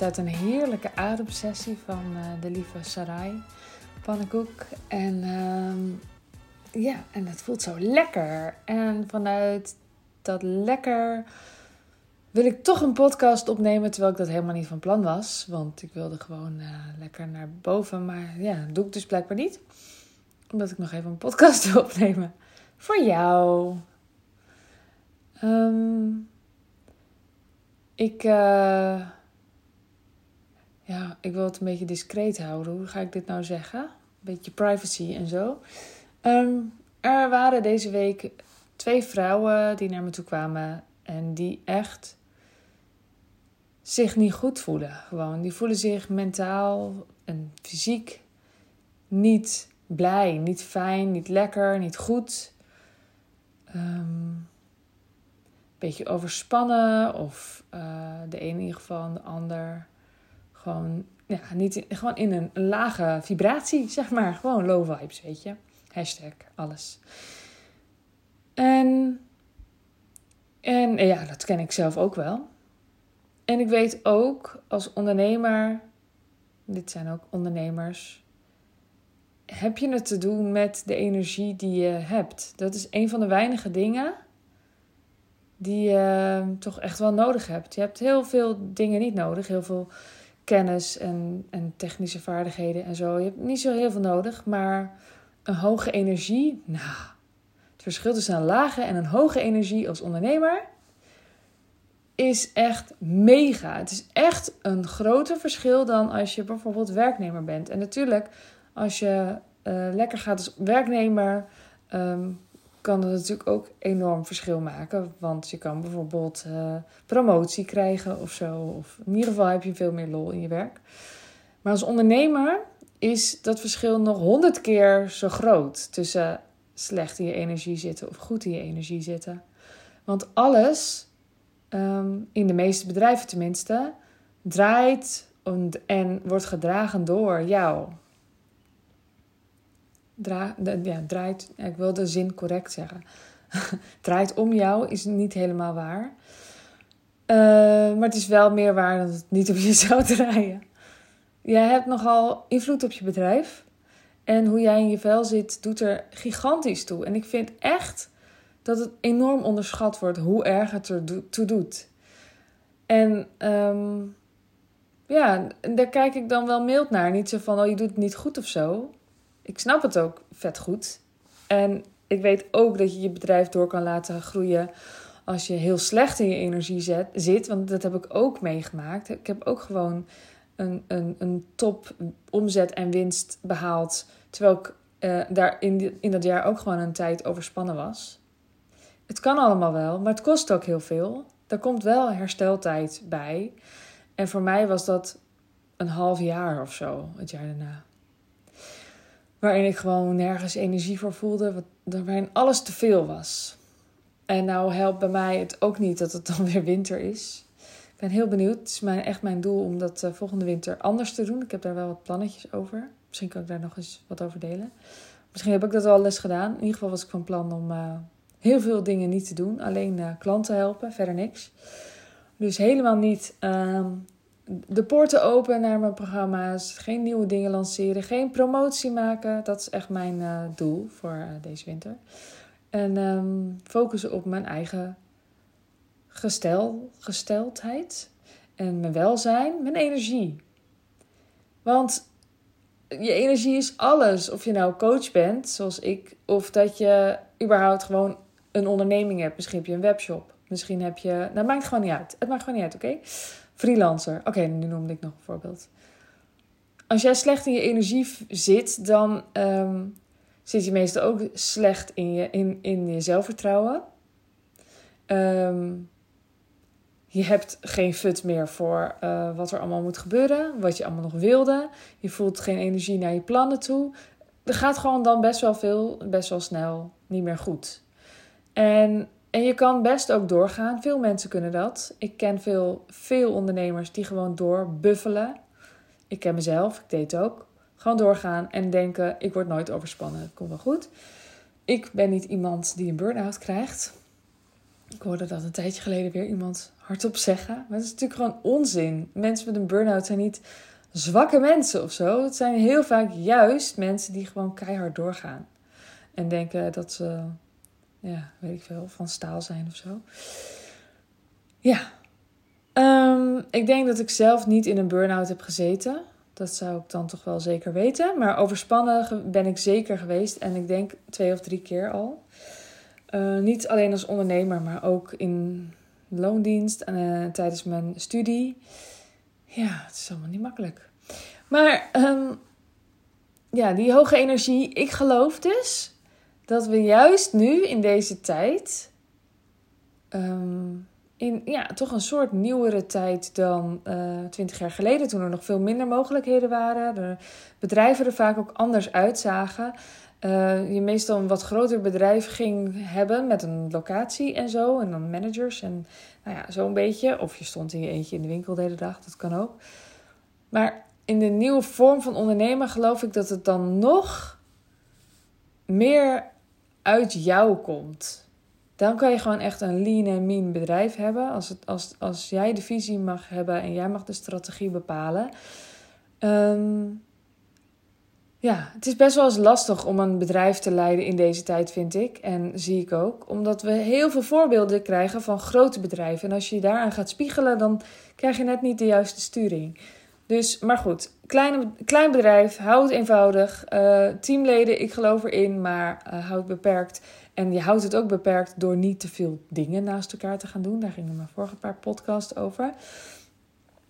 uit een heerlijke ademsessie van uh, de lieve Sarai Pannenkoek. En ehm, ja, en het voelt zo lekker. En vanuit dat lekker wil ik toch een podcast opnemen, terwijl ik dat helemaal niet van plan was. Want ik wilde gewoon uh, lekker naar boven, maar ja, doe ik dus blijkbaar niet. Omdat ik nog even een podcast wil opnemen. Voor jou. Um, ik, uh, ja, ik wil het een beetje discreet houden. Hoe ga ik dit nou zeggen? Een beetje privacy en zo. Um, er waren deze week twee vrouwen die naar me toe kwamen en die echt zich niet goed voelen. Gewoon, die voelen zich mentaal en fysiek niet blij, niet fijn, niet lekker, niet goed. Um, beetje overspannen of uh, de een in ieder geval, de ander gewoon, ja, niet, gewoon in een, lage vibratie, zeg maar. Gewoon low vibes, weet je. Hashtag alles. En, en ja, dat ken ik zelf ook wel. En ik weet ook als ondernemer, dit zijn ook ondernemers, heb je het te doen met de energie die je hebt. Dat is een van de weinige dingen die je toch echt wel nodig hebt. Je hebt heel veel dingen niet nodig, heel veel kennis en, en technische vaardigheden en zo. Je hebt niet zo heel veel nodig, maar een hoge energie, nou, het verschil tussen een lage en een hoge energie als ondernemer is echt mega. Het is echt een groter verschil dan als je bijvoorbeeld werknemer bent. En natuurlijk, als je uh, lekker gaat als werknemer, um, kan dat natuurlijk ook enorm verschil maken. Want je kan bijvoorbeeld uh, promotie krijgen of zo. Of in ieder geval heb je veel meer lol in je werk. Maar als ondernemer is dat verschil nog honderd keer zo groot tussen slecht in je energie zitten of goed in je energie zitten. Want alles, um, in de meeste bedrijven tenminste, draait en wordt gedragen door jou dra ja, draait, ik wil de zin correct zeggen. draait om jou is niet helemaal waar. Uh, maar het is wel meer waar dan het niet op je zou draaien. Jij hebt nogal invloed op je bedrijf. En hoe jij in je vel zit, doet er gigantisch toe. En ik vind echt dat het enorm onderschat wordt hoe erg het er toe doet. En um, ja, daar kijk ik dan wel mild naar. Niet zo van, oh je doet het niet goed of zo ik snap het ook vet goed. En ik weet ook dat je je bedrijf door kan laten groeien als je heel slecht in je energie zet, zit. Want dat heb ik ook meegemaakt. Ik heb ook gewoon een, een, een top omzet en winst behaald. Terwijl ik uh, daar in, in dat jaar ook gewoon een tijd overspannen was. Het kan allemaal wel, maar het kost ook heel veel. Daar komt wel hersteltijd bij. En voor mij was dat een half jaar of zo, het jaar daarna. Waarin ik gewoon nergens energie voor voelde. Waarin alles te veel was. En nou helpt bij mij het ook niet dat het dan weer winter is. Ik ben heel benieuwd. Het is echt mijn doel om dat uh, volgende winter anders te doen. Ik heb daar wel wat plannetjes over. Misschien kan ik daar nog eens wat over delen. Misschien heb ik dat al les gedaan. In ieder geval was ik van plan om uh, heel veel dingen niet te doen. Alleen uh, klanten helpen, verder niks. Dus helemaal niet ehm, de poorten open naar mijn programma's. Geen nieuwe dingen lanceren. Geen promotie maken. Dat is echt mijn uh, doel voor uh, deze winter. En um, focussen op mijn eigen gestel, gesteldheid. En mijn welzijn, mijn energie. Want je energie is alles. Of je nou coach bent, zoals ik. Of dat je überhaupt gewoon een onderneming hebt. Misschien heb je een webshop. Misschien heb je... Nou, maakt gewoon niet uit. Het maakt gewoon niet uit, oké? Freelancer. Oké, nu noemde ik nog een voorbeeld. Als jij slecht in je energie zit, dan ehm, zit je meestal ook slecht in je, in, in je zelfvertrouwen. Ehm, je hebt geen fut meer voor uh, wat er allemaal moet gebeuren, wat je allemaal nog wilde. Je voelt geen energie naar je plannen toe. Er gaat gewoon dan best wel veel, best wel snel niet meer goed. En en je kan best ook doorgaan. Veel mensen kunnen dat. Ik ken veel, veel ondernemers die gewoon doorbuffelen. Ik ken mezelf, ik deed het ook. Gewoon doorgaan en denken: ik word nooit overspannen, het komt wel goed. Ik ben niet iemand die een burn-out krijgt. Ik hoorde dat een tijdje geleden weer iemand hardop zeggen. Maar dat is natuurlijk gewoon onzin. Mensen met een burn-out zijn niet zwakke mensen of zo. Het zijn heel vaak juist mensen die gewoon keihard doorgaan. En denken dat ze, ja, weet ik veel, van staal zijn of zo. Ja. Ehm, ik denk dat ik zelf niet in een burn-out heb gezeten. Dat zou ik dan toch wel zeker weten. Maar overspannen ben ik zeker geweest. En ik denk twee of drie keer al. Uh, niet alleen als ondernemer, maar ook in loondienst uh, tijdens mijn studie. Ja, het is allemaal niet makkelijk. Maar um, ja, die hoge energie. Ik geloof dus dat we juist nu in deze tijd. Um, in ja, toch een soort nieuwere tijd dan uh, twintig jaar geleden, toen er nog veel minder mogelijkheden waren. De bedrijven er vaak ook anders uitzagen. Uh, je meestal een wat groter bedrijf ging hebben met een locatie en zo. En dan managers en nou ja, zo'n beetje. Of je stond in je eentje in de winkel de hele dag, dat kan ook. Maar in de nieuwe vorm van ondernemen geloof ik dat het dan nog meer uit jou komt. Dan kan je gewoon echt een lean en mean bedrijf hebben. Als, het, als, als jij de visie mag hebben en jij mag de strategie bepalen. Um, ja, het is best wel eens lastig om een bedrijf te leiden in deze tijd, vind ik. En zie ik ook. Omdat we heel veel voorbeelden krijgen van grote bedrijven. En als je je daaraan gaat spiegelen, dan krijg je net niet de juiste sturing. Dus, maar goed, klein, bedrijf, houd het eenvoudig. Uh, teamleden, ik geloof erin, maar uh, houd beperkt. En je houdt het ook beperkt door niet te veel dingen naast elkaar te gaan doen. Daar gingen mijn vorige paar podcasts over.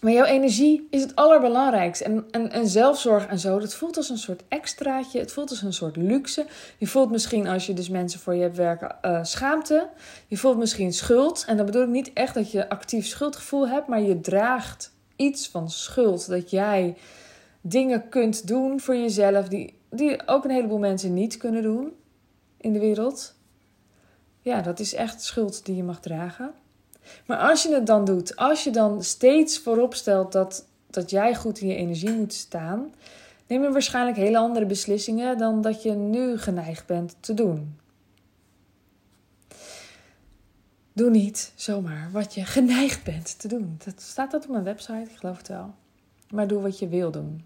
Maar jouw energie is het allerbelangrijkste. En, en, en zelfzorg en zo, dat voelt als een soort extraatje. Het voelt als een soort luxe. Je voelt misschien als je dus mensen voor je hebt werken uh, schaamte. Je voelt misschien schuld. En dan bedoel ik niet echt dat je actief schuldgevoel hebt, maar je draagt iets van schuld. Dat jij dingen kunt doen voor jezelf die, die ook een heleboel mensen niet kunnen doen in de wereld. Ja, dat is echt schuld die je mag dragen. Maar als je het dan doet, als je dan steeds voorop stelt dat, dat jij goed in je energie moet staan, neem je waarschijnlijk hele andere beslissingen dan dat je nu geneigd bent te doen. Doe niet zomaar wat je geneigd bent te doen. Dat staat dat op mijn website, ik geloof het wel. Maar doe wat je wil doen.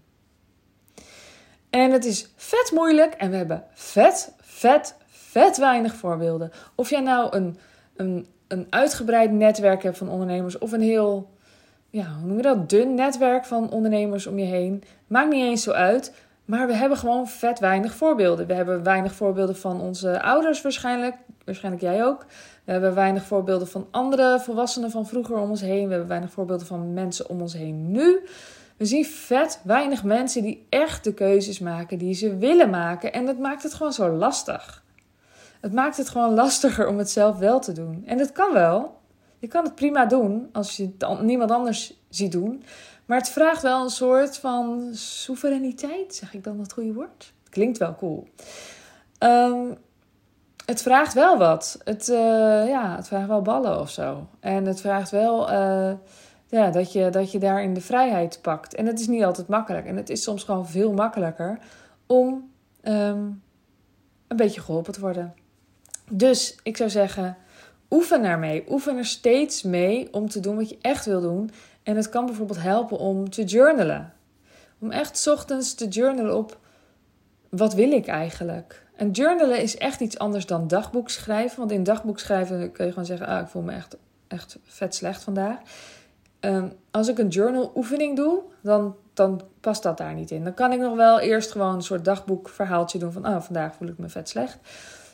En het is vet moeilijk en we hebben vet, vet, vet weinig voorbeelden. Of jij nou een, een een uitgebreid netwerk hebt van ondernemers of een heel, ja, hoe noem je dat, dun netwerk van ondernemers om je heen. Maakt niet eens zo uit. Maar we hebben gewoon vet weinig voorbeelden. We hebben weinig voorbeelden van onze ouders waarschijnlijk. Waarschijnlijk jij ook. We hebben weinig voorbeelden van andere volwassenen van vroeger om ons heen. We hebben weinig voorbeelden van mensen om ons heen nu. We zien vet weinig mensen die echt de keuzes maken die ze willen maken. En dat maakt het gewoon zo lastig. Het maakt het gewoon lastiger om het zelf wel te doen. En dat kan wel. Je kan het prima doen als je het niemand anders ziet doen. Maar het vraagt wel een soort van soevereiniteit. Zeg ik dan dat goede woord? Klinkt wel cool. Um, het vraagt wel wat. Het, uh, ja, het vraagt wel ballen of zo. En het vraagt wel uh, ja, dat, je, dat je daarin de vrijheid pakt. En het is niet altijd makkelijk. En het is soms gewoon veel makkelijker om um, een beetje geholpen te worden. Dus ik zou zeggen, oefen daarmee. Oefen er steeds mee om te doen wat je echt wil doen. En het kan bijvoorbeeld helpen om te journalen. Om echt ochtends te journalen op wat wil ik eigenlijk. En journalen is echt iets anders dan dagboek schrijven. Want in dagboek schrijven kun je gewoon zeggen: ah, ik voel me echt, echt vet slecht vandaag. Ehm, als ik een journal oefening doe, dan, dan past dat daar niet in. Dan kan ik nog wel eerst gewoon een soort dagboekverhaaltje doen van ah, vandaag voel ik me vet slecht.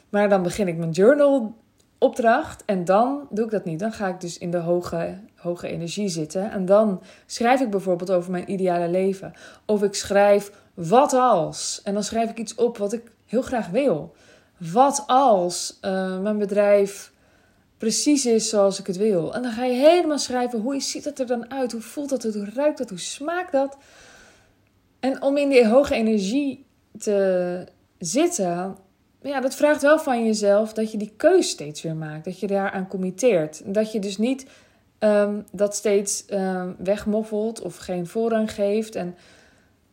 Maar dan begin ik mijn journal opdracht en dan doe ik dat niet. Dan ga ik dus in de hoge, hoge energie zitten. En dan schrijf ik bijvoorbeeld over mijn ideale leven. Of ik schrijf wat als. En dan schrijf ik iets op wat ik heel graag wil. Wat als uh, mijn bedrijf precies is zoals ik het wil. En dan ga je helemaal schrijven hoe ziet het er dan uit? Hoe voelt dat? Hoe ruikt dat? Hoe smaakt dat? En om in die hoge energie te zitten, ja, dat vraagt wel van jezelf dat je die keus steeds weer maakt. Dat je daaraan committeert. Dat je dus niet um, dat steeds um, wegmoffelt of geen voorrang geeft. En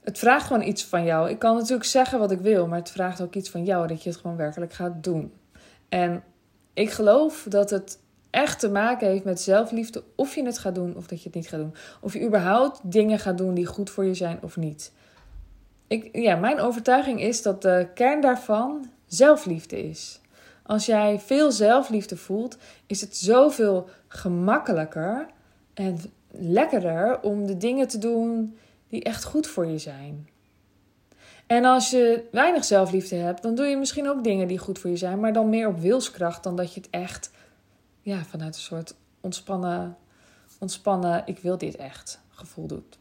het vraagt gewoon iets van jou. Ik kan natuurlijk zeggen wat ik wil, maar het vraagt ook iets van jou dat je het gewoon werkelijk gaat doen. En ik geloof dat het echt te maken heeft met zelfliefde, of je het gaat doen of dat je het niet gaat doen. Of je überhaupt dingen gaat doen die goed voor je zijn of niet. Ik, ja, mijn overtuiging is dat de kern daarvan zelfliefde is. Als jij veel zelfliefde voelt, is het zoveel gemakkelijker en lekkerder om de dingen te doen die echt goed voor je zijn. En als je weinig zelfliefde hebt, dan doe je misschien ook dingen die goed voor je zijn, maar dan meer op wilskracht dan dat je het echt ja, vanuit een soort ontspannen, ontspannen, ik wil dit echt gevoel doet.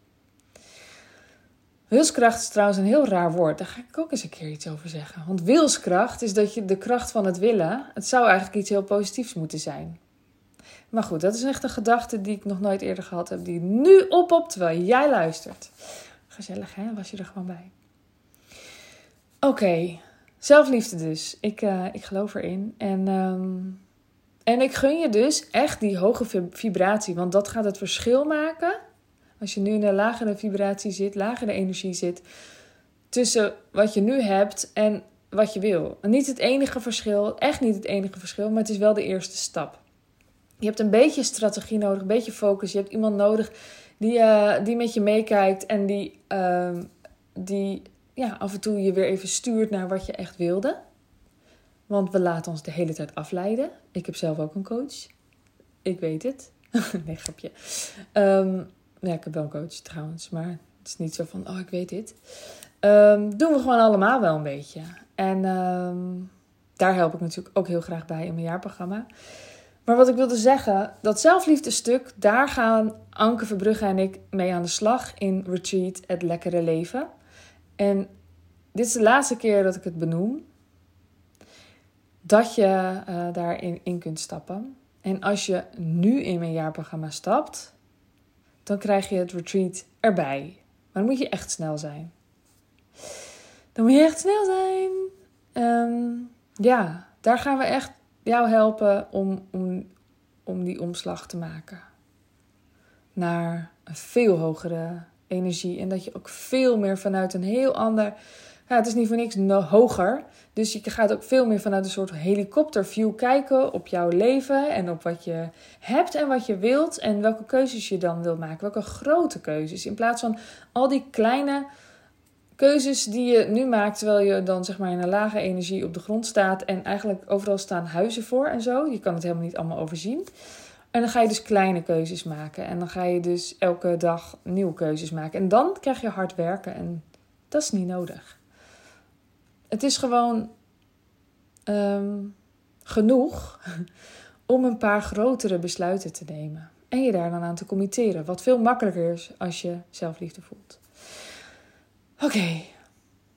Wilskracht is trouwens een heel raar woord. Daar ga ik ook eens een keer iets over zeggen. Want wilskracht is dat je de kracht van het willen. Het zou eigenlijk iets heel positiefs moeten zijn. Maar goed, dat is echt een gedachte die ik nog nooit eerder gehad heb. Die nu op op terwijl jij luistert. Gezellig hè, was je er gewoon bij. Oké, zelfliefde dus. Ik, uh, ik geloof erin. En, um, en ik gun je dus echt die hoge vibratie. Want dat gaat het verschil maken. Als je nu in een lagere vibratie zit, lagere energie zit. Tussen wat je nu hebt en wat je wil. Niet het enige verschil, echt niet het enige verschil, maar het is wel de eerste stap. Je hebt een beetje strategie nodig, een beetje focus. Je hebt iemand nodig die, uh, die met je meekijkt en die, uh, die ja, af en toe je weer even stuurt naar wat je echt wilde. Want we laten ons de hele tijd afleiden. Ik heb zelf ook een coach. Ik weet het. nee, grapje. Um, ja, ik heb wel een coach trouwens, maar het is niet zo van, oh, ik weet dit. Um, doen we gewoon allemaal wel een beetje. En um, daar help ik natuurlijk ook heel graag bij in mijn jaarprogramma. Maar wat ik wilde zeggen, dat zelfliefde stuk, daar gaan Anke Verbrugge en ik mee aan de slag in Retreat, het lekkere leven. En dit is de laatste keer dat ik het benoem. Dat je uh, daarin in kunt stappen. En als je nu in mijn jaarprogramma stapt, dan krijg je het retreat erbij. Maar dan moet je echt snel zijn. Dan moet je echt snel zijn. Um, ja, daar gaan we echt jou helpen om, om, om die omslag te maken. Naar een veel hogere energie. En dat je ook veel meer vanuit een heel ander. Ja, het is niet voor niks hoger. Dus je gaat ook veel meer vanuit een soort helikopterview kijken op jouw leven en op wat je hebt en wat je wilt en welke keuzes je dan wil maken. Welke grote keuzes. In plaats van al die kleine keuzes die je nu maakt terwijl je dan zeg maar in een lage energie op de grond staat en eigenlijk overal staan huizen voor en zo. Je kan het helemaal niet allemaal overzien. En dan ga je dus kleine keuzes maken. En dan ga je dus elke dag nieuwe keuzes maken. En dan krijg je hard werken. En dat is niet nodig. Het is gewoon um, genoeg om een paar grotere besluiten te nemen. En je daar dan aan te committeren. Wat veel makkelijker is als je zelfliefde voelt. Oké,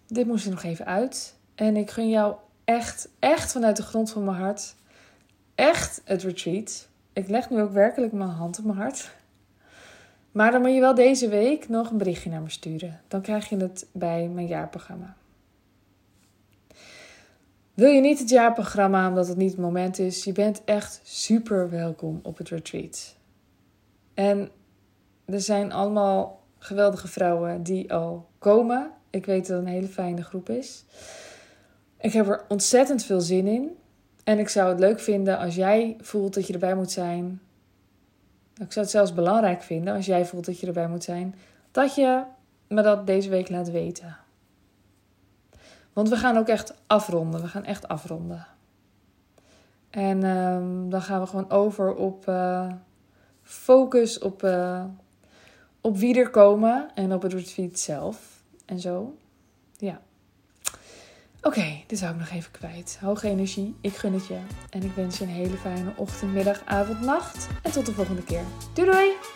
dit moest er nog even uit. En ik gun jou echt, echt vanuit de grond van mijn hart, echt het retreat. Ik leg nu ook werkelijk mijn hand op mijn hart. Maar dan moet je wel deze week nog een berichtje naar me sturen. Dan krijg je het bij mijn jaarprogramma. Wil je niet het jaarprogramma omdat het niet het moment is? Je bent echt super welkom op het retreat. En er zijn allemaal geweldige vrouwen die al komen. Ik weet dat het een hele fijne groep is. Ik heb er ontzettend veel zin in. En ik zou het leuk vinden als jij voelt dat je erbij moet zijn. Ik zou het zelfs belangrijk vinden als jij voelt dat je erbij moet zijn. Dat je me dat deze week laat weten. Want we gaan ook echt afronden. We gaan echt afronden. En um, dan gaan we gewoon over op uh, focus op, uh, op wie er komen en op het retreat zelf en zo. Ja. Oké, dit zou ik nog even kwijt. Hoge energie, ik gun het je. En ik wens je een hele fijne ochtend, middag, avond, nacht. En tot de volgende keer. Doei doei!